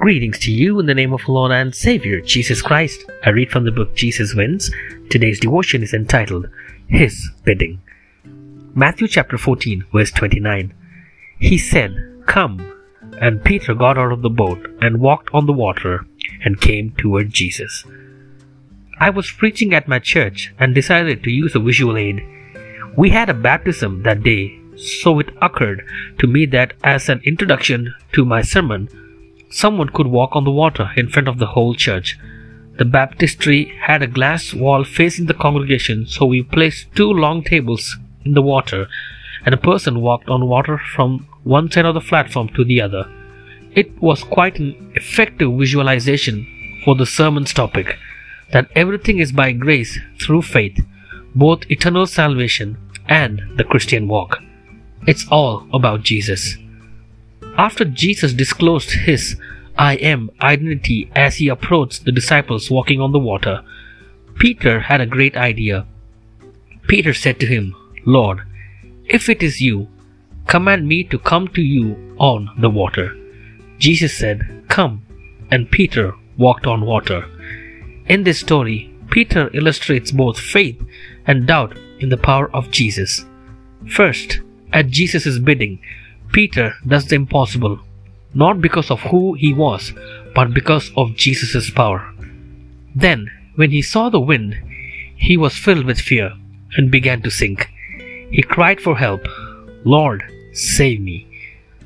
Greetings to you in the name of Lord and Savior Jesus Christ. I read from the book Jesus Wins. Today's devotion is entitled His Bidding. Matthew chapter 14, verse 29. He said, Come. And Peter got out of the boat and walked on the water and came toward Jesus. I was preaching at my church and decided to use a visual aid. We had a baptism that day, so it occurred to me that as an introduction to my sermon, Someone could walk on the water in front of the whole church. The baptistry had a glass wall facing the congregation, so we placed two long tables in the water, and a person walked on water from one side of the platform to the other. It was quite an effective visualization for the sermon's topic that everything is by grace through faith, both eternal salvation and the Christian walk. It's all about Jesus. After Jesus disclosed his I am identity as he approached the disciples walking on the water, Peter had a great idea. Peter said to him, Lord, if it is you, command me to come to you on the water. Jesus said, Come, and Peter walked on water. In this story, Peter illustrates both faith and doubt in the power of Jesus. First, at Jesus' bidding, Peter does the impossible, not because of who he was, but because of Jesus' power. Then, when he saw the wind, he was filled with fear and began to sink. He cried for help, Lord, save me.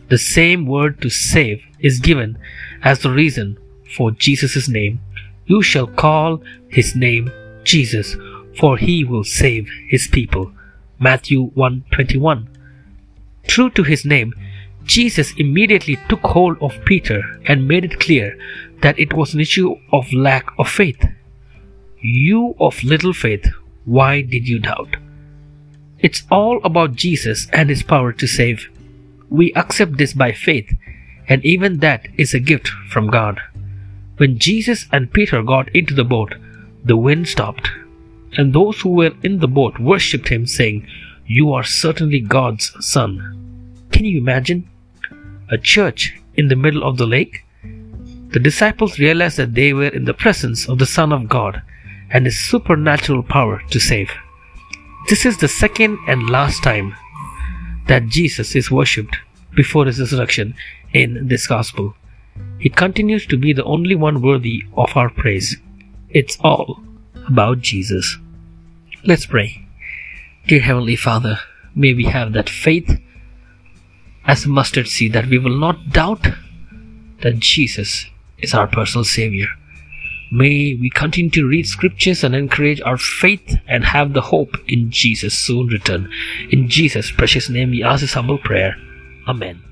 The same word to save is given as the reason for Jesus' name. You shall call his name Jesus, for he will save his people. Matthew 121. True to his name, Jesus immediately took hold of Peter and made it clear that it was an issue of lack of faith. You of little faith, why did you doubt? It's all about Jesus and his power to save. We accept this by faith, and even that is a gift from God. When Jesus and Peter got into the boat, the wind stopped, and those who were in the boat worshipped him, saying, You are certainly God's Son. Can you imagine? A church in the middle of the lake? The disciples realized that they were in the presence of the Son of God and His supernatural power to save. This is the second and last time that Jesus is worshipped before His resurrection in this Gospel. He continues to be the only one worthy of our praise. It's all about Jesus. Let's pray. Dear Heavenly Father, may we have that faith as a mustard seed that we will not doubt that Jesus is our personal Savior. May we continue to read scriptures and encourage our faith and have the hope in Jesus' soon return. In Jesus' precious name, we ask this humble prayer. Amen.